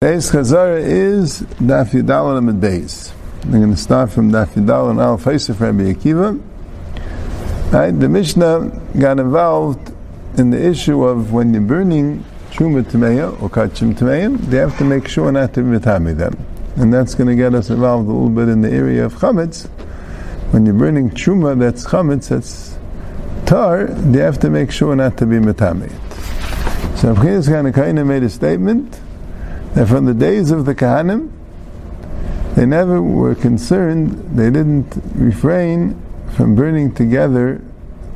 Beis Chazara is Daf Yudal and Beis. I'm going to start from Daf Yudal and Al Faisif Rabbi Akiva. Right, the Mishnah got involved in the issue of when you're burning Truma Tameya or Kachim Tameya, they have to make sure not to mitami them. And that's going to get us involved a little bit in the area of Chametz. When you're burning Truma that's Chametz, that's Tar, they have to make sure not to be mitami it. So Abchias Chanakaina made a statement that from the days of the Kahanim, they never were concerned, they didn't refrain from burning together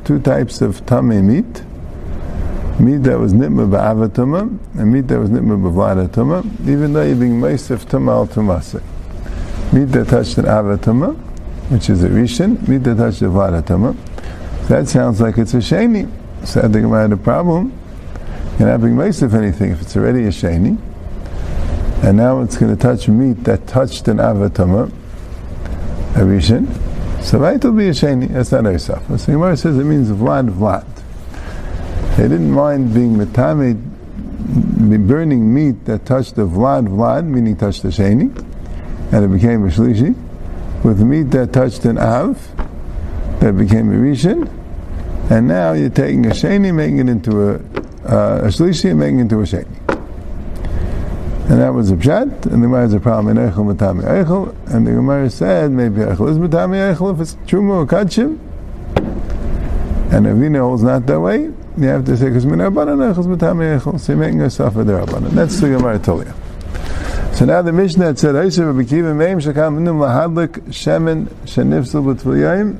two types of tamei meat, meat that was nitma ba'avatuma, and meat that was nitma b'vladatuma, even though you're being meisif tuma al tumase. Meat that touched an avatuma, which is a rishon, meat that touched a vladatuma. That sounds like it's a sheni. Think I might have a problem. You're not being meisif anything if it's already a sheni and now it's going to touch meat that touched an avatama, a rishon. So right will be a sheni. That's not Eisaf. So the Gemara says it means vlad vlad. They didn't mind being metame, burning meat that touched the vlad vlad, meaning touched the sheni, and it became a shlishi, with meat that touched an av, that became a rishon, and now you're taking a sheni, making it into a, uh, a shlishi, and making it into a sheni. And that was a pshat, and the Gemara has a problem in Eichel Matami Eichel, and the Gemara said maybe Eichel is Matami Eichel if it's Truma or Kachim, and Ravina holds not that way, you have to say, because Minarbanan Eichel is Matami Eichel, so you're making yourself a Derabanan. That's the Gemara told you. So now the Mishnah said, Eisha Rabbikiva Meim Shakam Minim Lahadlik Shemen Shenifsel B'Tvilayim,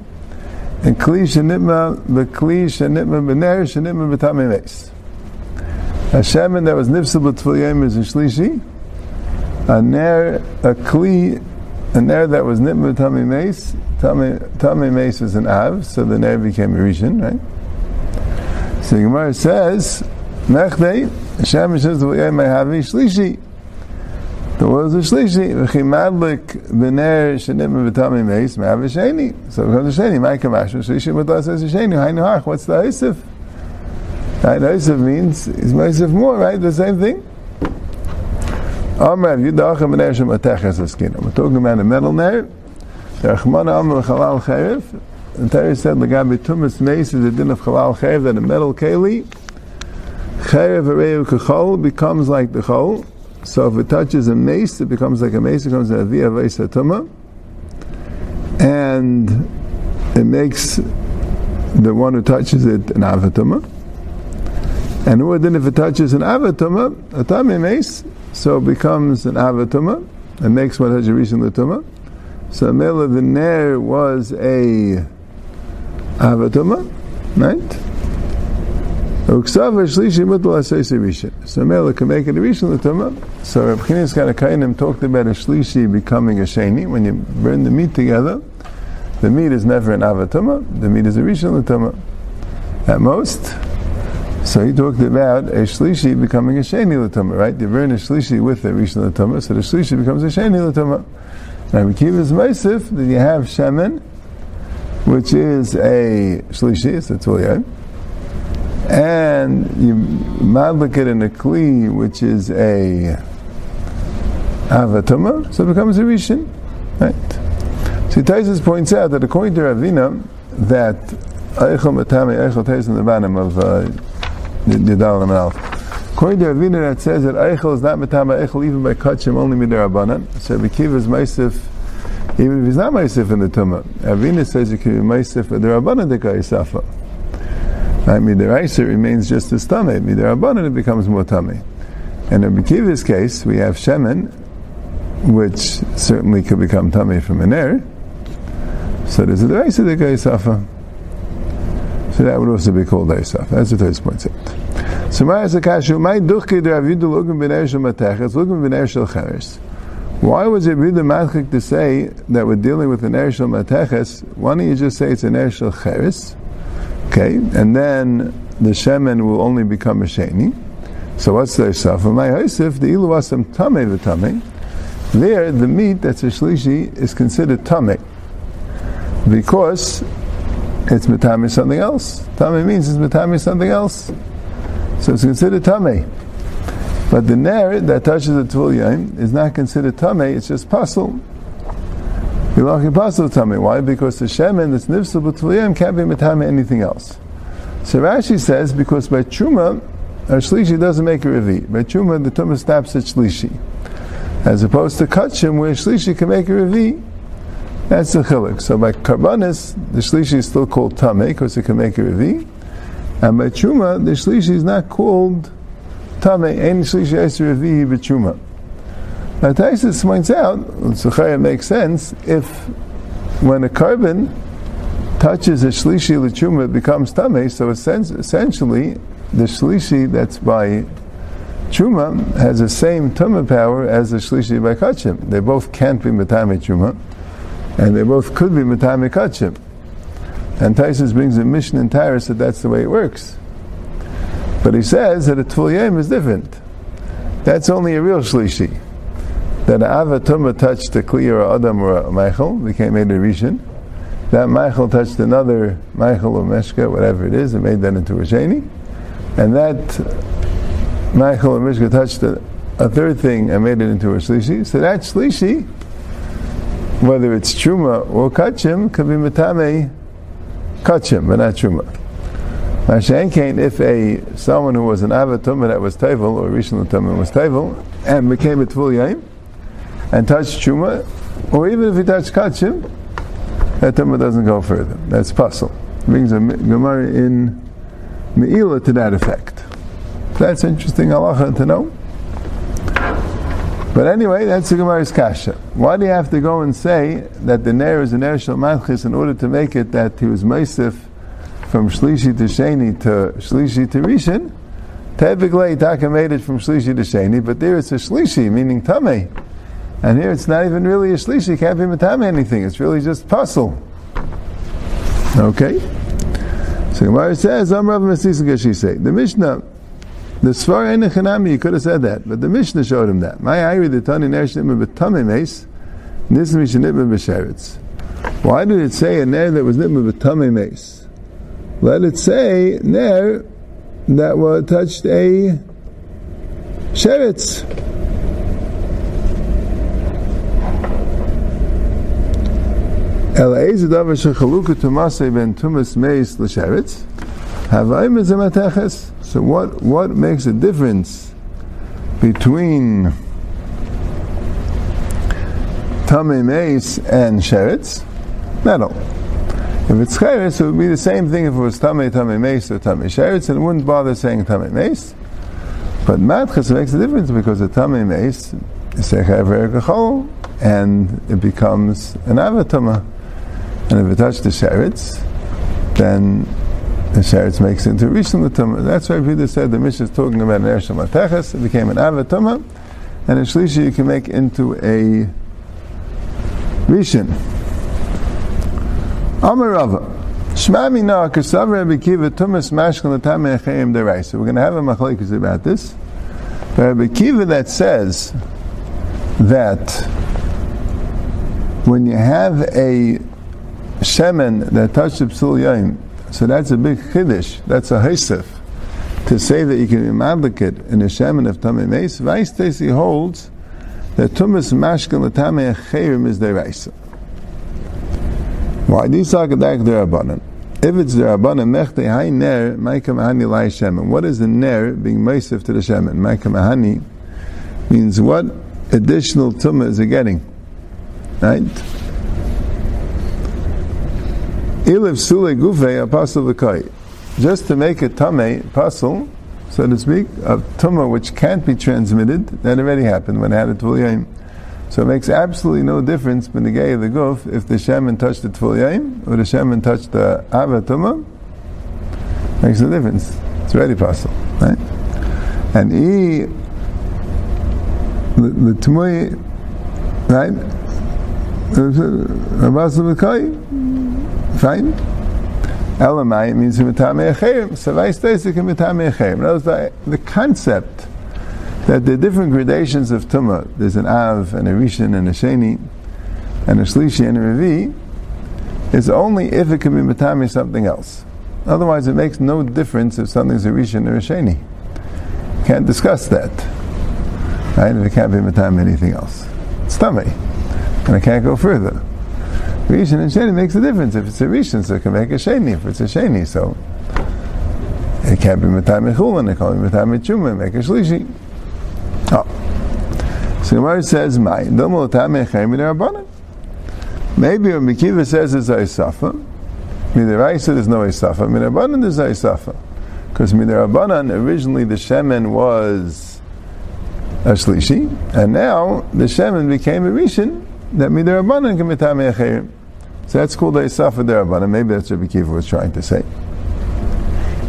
and Kli Shenitma B'Kli Shenitma B'Ner Shenitma B'Tamei Meis. A shemen that was nifsel b'tfiliyim is a shlishi. A ner, a kli, a ner that was nitma tami mace. Tami mace was an av, so the ner became a rishon, right? So Gemara says, mechdei, a shemen says the may have shlishi. The was a shlishi. V'chimadlik b'ner mace, may have a sheni. So becomes a sheni. Ma'ikamash, shlishi, but that says a sheni. Hainu hach, what's the isif? Right, Yosef means is Yosef more, right? The same thing. Amrav Yudachem and Ershem Ateches Askina. We're talking about a metal nerve. The Rachmana Amr Chalal Cherev. And Terry said, Lagabi Tumas Mace is a din of Chalal Cherev that a metal keli, Cherev Areu Kechol becomes like the Chol. So if it touches a mace, it becomes like a mace, it becomes a Via Vaisa Tuma. And it makes the one who touches it an Avatuma. And then if it touches an avatuma, a tame mace, so it becomes an avatuma, and makes one touch a recent latuma. So Mela the Ner was a avatuma, right? So Mela can make it a rishon latuma. So Reb Chinis Kanakainim talked about a shlishi becoming a sheni. When you burn the meat together, the meat is never an avatuma, the meat is a rishon latuma. At most, so he talked about a shlishi becoming a sheni latuma, right? You burn a shlishi with a rishon latuma, so the shlishi becomes a sheni latuma. Now we keep this meisif that you have shemen, which is a shlishi, it's a tuliyah, and you madlik it in a kli, which is a avatuma, so it becomes a rishon, right? So Taisus points out that according to Ravina, that Eichel Matami Eichel Teis in the bottom of uh, Yadal and. According to Ravina, that says that Eichel is not Matama Eichel even by Kachim, only Midarabanan. So Bikiv is Maisif, even if he's not Maisif in the Tumah. Ravina says you can be Maisif the Rabbanan de Kaisafa. Right, Midaraisa remains just as Tameh. Midarabanan it becomes more Tameh. And in Bikiva's case, we have Shemen, which certainly could become Tameh from an air. So there's a Deraisa de Kaisafa. So that would also be called Eisaf. That's Toys points out. So my Zakashu, my duchki Ravidu lugum b'ner shel matechas, lugum b'ner shel cheres. Why was it really matchik to say that we're dealing with an ershel mateches? Why don't you just say it's an ershel cheres? Okay, and then the shemen will only become a sheni. So what's the stuff? My Yosef, the ilu wasam tamei v'tamei. There, the meat that's a shlishi is considered tamei because it's metami something else. Tami means it's metami something else. So it's considered Tameh. But the Ner that touches the Tvul is not considered Tameh, it's just Pasul. Bilachi Pasul Tameh. Why? Because the Shemen that's Nifsul B'Tvul can't be Matame anything else. So Rashi says, because by Truma, a Shlishi doesn't make a Revi. By Truma, the Tumah stops at Shlishi. As opposed to Kachim, where Shlishi can make a Revi, that's the Chilik. So by Karbanis, the Shlishi is still called Tameh, because it can make a Revi. And by Truma, the Shlishi is not called Tameh, any Shlishi Eser Revi B'Truma. Now Taisus points out, Suchaya makes sense, if when a carbon touches a Shlishi L'Truma, it becomes Tameh, so essentially, the Shlishi that's by Truma has the same Tumah power as the Shlishi by Kachim. They both can't be Matame Truma, and they both could be Matame Kachim. And Taisus brings a mission in Tyrus that that's the way it works. But he says that a Tvul is different. That's only a real Shlishi. That Ava Tumah touched a Kli or Adam or Michael, became made a Rishon. That Michael touched another Michael or Meshka, whatever it is, and made that into a Sheni. And that Michael or Meshka touched a, a, third thing and made it into a Shlishi. So that Shlishi, whether it's Truma or Kachim, could be Matame kachim, but not truma. Mashenkein, if a someone who was an avatuma that was tevel or rishon tumah was tevel and became a tvul yaim and touch truma, or even if he touched kachim, that tumah doesn't go further. That's puzzle. Brings a gemara in meila to that effect. That's interesting halacha to know. But anyway, that's the Gemara's kasha. Why do you have to go and say that the Ner is an Ner Shal Malchis in order to make it that he was Meisif from Shlishi to Sheni to Shlishi to Rishon? Typically, Taka made it from Shlishi to Sheni, but there it's a Shlishi, meaning Tameh. And here it's not even really a Shlishi, can't be Matame anything, it's really just puzzle. Okay? So Gemara says, I'm Rav say the Mishnah the Svar Enechanami, you could have said that, but the Mishnah showed him that. My Ayri, the Tani Ner Shnibba B'tamim Eis, Nismi Shnibba B'sheretz. Why did it say a Ner that was Nibba B'tamim Eis? Let it say Ner that was touched a Sheretz. So what, what makes a difference between Tamei Meis and Sheretz? Metal. If it's Sheretz, it would be the same thing if it was Tamei Tamei Meis or Tamei Sheretz, and it wouldn't bother saying Tamei Meis. But Matchas makes a difference because the Tamei Meis is Sechav and it becomes an Avatama. And if it touched the Sheretz, then the sheretz makes into a rishon l'tumah. That's why Peter said the Mishnah is talking about an ershel mateches. It became an avatuma, and a shlishi you can make into a rishon. Amar Rava. Shma mina kasav Rabbi Kiva tumas mashkan l'tamei echayim. So we're going to have a machlekes about this. But Rabbi Kiva that says that when you have a shemen that touched the psul yaim, so that's a big chiddush. That's a haisef. To say that you can be madlikit in a shaman of tamei meis, Vaistesi holds that tumas mashkan l'tamei acherim is deraisa. Why? These are gedak derabanan. If it's derabanan, mechte hay ner, maika mahani lai shaman. What is the ner being meisif to the shaman? Maika mahani means what additional tumah is it getting? Right? Ilav Sule Gufe Apostle V'kai. Just to make a Tame puzzle, so to speak, of Tumah which can't be transmitted, that already happened when I had a Tvul So it makes absolutely no difference between the gay of the Guf if the Shaman touched the Tvul or the Shaman touched the Ava Tumah. Makes no difference. It's already possible, right? And E, the, the Tumah, right? Apostle V'kai, Fine. Elamai means mitame echerim. So vaistasik mitame echerim. The, the concept that the different gradations of tumah, there's an av and a rishon and a sheni, and a shlishi and a revi, is only if it can be mitame something else. Otherwise, it makes no difference if something's a rishon or a sheni. can't discuss that. Right? If it can't be matam anything else. It's tummy. And I can't go further. Rishon and Sheni makes a difference. If it's a Rishon, so it can make a Sheni. If it's a Sheni, so it can't be Matam Mechulman, it can be Matam Mechuma, make a Shlishi. Oh. So Gemara says, "My domo Matam Mechayim Rabbanan." Maybe what Mekiva says is Aisafa. Midiraisa there's no Aisafa. Midirabanan there's Aisafa. Because Midirabanan, originally the Shemen was a Shlishi, and now the Shemen became a Rishon that Midirabanan can be Tamei So that's called Aisafa Derabanan. Maybe that's what Mekiva was trying to say.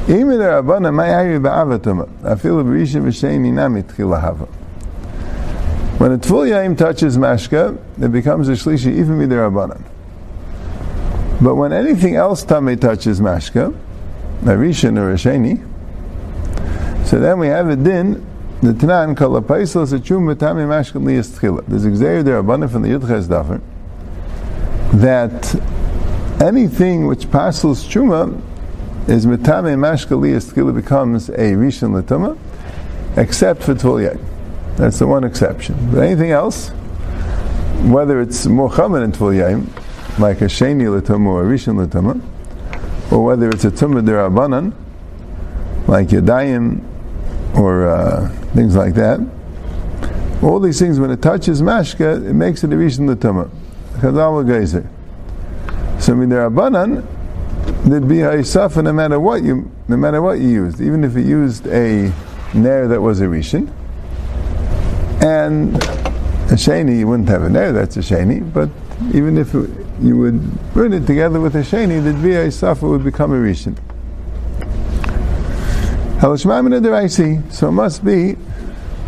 Rabbana, my Ari Ba'avatuma, I feel a Berisha V'Sheini Nami Tchila Hava. When a Tvul Yaim touches Mashka, it becomes a Shlishi, even Rabbanan. But when anything else Tame touches Mashka, a Rishon or a Sheni, so then we have a din, the Tanan called a Paisel Sechum Matame Mashka Liyas Tchila. There's Xer the Rabbanan from the Yudches Dafer, that anything which passes Chuma is Matame Mashka Liyas Tchila becomes a Rishon Latuma, except for Tvul Yaim. That's the one exception. But anything else, whether it's chaman in Tvul like a Sheni Latuma or a Rishon Latuma, or whether it's a Tumah Derabanan, like Yadayim or uh, things like that, all these things, when it touches Mashka, it makes it a Rishon Latuma. Chazal Geyser. So, in Derabanan, there'd be a Isafa no matter what you, no matter what you used, even if you used a nair that was a Rishon and a sheni, you wouldn't have a nair that's a sheni, but even if you would burn it together with a sheni, the dviya safa would become a rishon. So it must be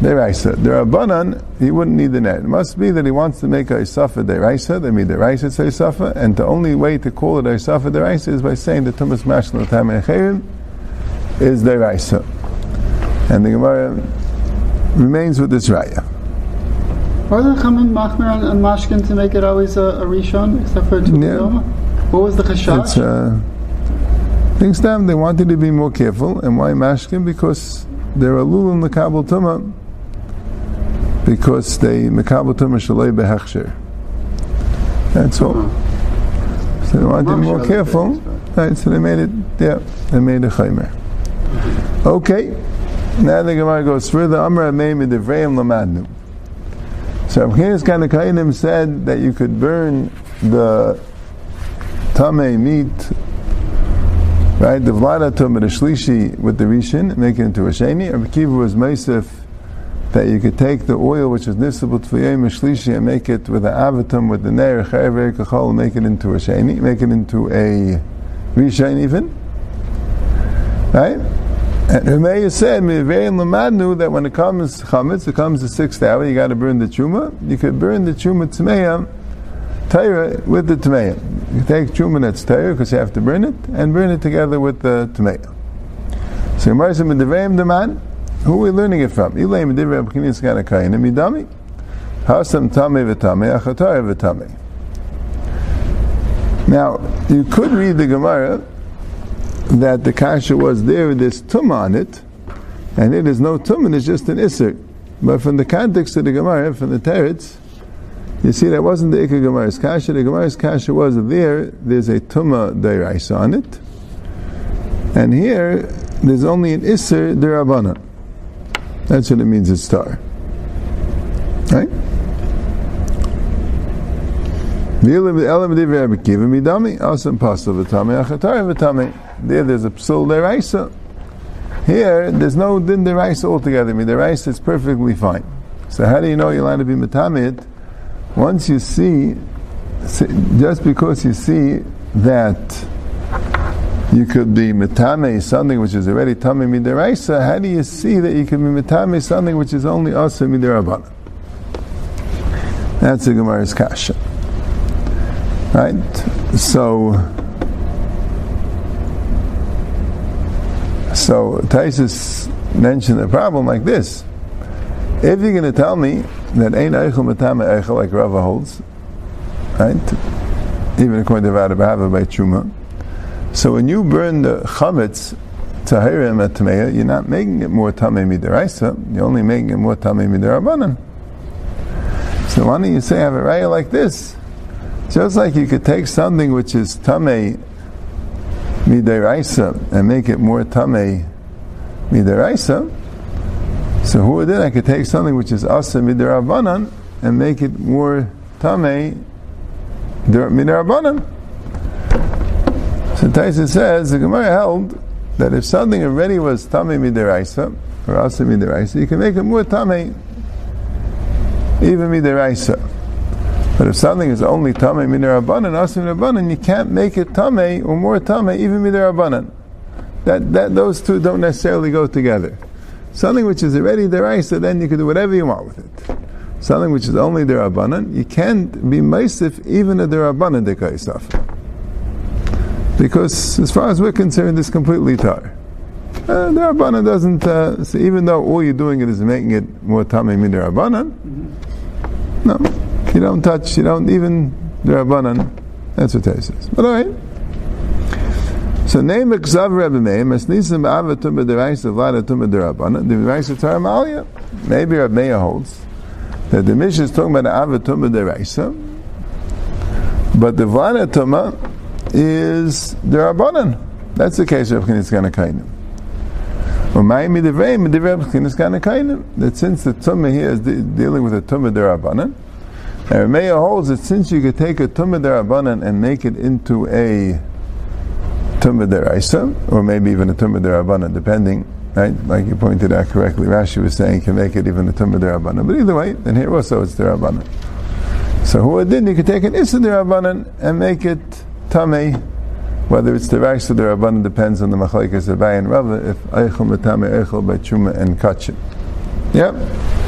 deraisa. Derabanan, he wouldn't need the net. It must be that he wants to make a isafa deraisa, they mean deraisa say isafa, and the only way to call it a isafa deraisa is by saying the tumas mashal tam is deraisa. And the Gemara remains with this raya. Are there coming machmer and, mashkin to make it always a, a rishon, except for yeah. What was the chashash? Uh, Things them they wanted to be more careful, and why mashkin? Because they're a lul in the kabel tuma, because they mekabel tuma shalei behechsher. That's all. So they wanted to be more careful, right? So they made it. Yeah, they made a chaymer. Okay. Now the Gemara goes further. Amr Ameim Devrayim Lamadnu. So Abchinas Kanakainim said that you could burn the tame meat, right, the vlada tum the shlishi with the rishin, make it into a sheni. Rabbi Kiva was meisif that you could take the oil which is nisabut tvayim shlishi and make it with the avatum with the ner chayav kachol, make it into a sheni, make it into a rishin even, right? And Rameya said, "Mevein lemadnu that when it comes chametz, it comes the sixth hour. You got to burn the truma. You could burn the truma tmeya, Torah with the tmeya. You take truma that's Torah because you have to burn it, and burn it together with the tomato. So Gemara said, "Mevein deman." Who are we learning it from? Ilay medivrei abchinis ganakayin midami. Hasam tame v'tame achatay v'tame. Now you could read the Gemara that the kasha was there, there's tum on it, and it is no tum, it's just an isser. But from the context of the Gemara, from the teretz, you see that wasn't the Ikka Gemara's kasha. The Gemara's kasha was there. There's a tuma deirais on it, and here there's only an isser derabana. That's what it means. It's star, right? There, there's a psul deraisa. Here, there's no din deraisa altogether. I mean, deraisa is perfectly fine. So how do you know you're allowed to be metamid? Once you see, just because you see that you could be metame something which is already tame midiraisa, how do you see that you can be metame something which is only also midirabana? That's the Gemara's kasha. Right? So, so Taisus mentioned a problem like this. If you're going to tell me that ain't eichel matame eichel like Rava holds, right? Even according to Vadabhava by Chuma. So when you burn the chametz tahirim at tameya, you're not making it more tamei midiraisa. You're only making it more tamei midirabanan. So why don't you say have a raya like this? Just like you could take something which is tamei midiraisa and make it more tamei midiraisa. So who then I could take something which is asa midirabanan and make it more tamei midirabanan. So Taisa says the Gemara held that if something already was tamei midiraisa or asa midiraisa, you can make it more tamei even midiraisa. But if something is only tamei midirabanan, asa midirabanan, you can't make it tamei or more tamei even midirabanan. That that those two don't necessarily go together. Something which is already deraisa, then you can do whatever you want with it. Something which is only derabanan, you can't be meisif even a derabanan dekaisaf. Because as far as we're concerned, it's completely tar. Uh, the doesn't, uh, so even though all you're doing it is making it more tamei min the no, you don't touch, you don't even the Rabbanan. That's what it says. But alright. So name Ekzav Rebbe Meir, Mesnisim Avatum B'Deraisa Vladatum B'Derabbanan, the Deraisa Taramalia. Maybe Rebbe Meir holds that the Mishnah is talking about Avatum B'Deraisa, but the Vladatum is the Rabbanan. That's the case of Chiniskan Kainim. That since the Tumah here is de- dealing with a Tumah Derabanan, and Rameya holds that since you could take a Tumah Derabanan and make it into a Tumah Deraisa, or maybe even a Tumah Derabanan, depending, right? Like you pointed out correctly, Rashi was saying can make it even a Tumah Derabanan. But either way, then here also it's Derabanan. So who did you could take an Issa Derabanan and make it Tameh whether it's Rice or the Rabban depends on the Machlaikas of and Rava, if Eichel Matame Eichel by Chuma and Kachin. Yep.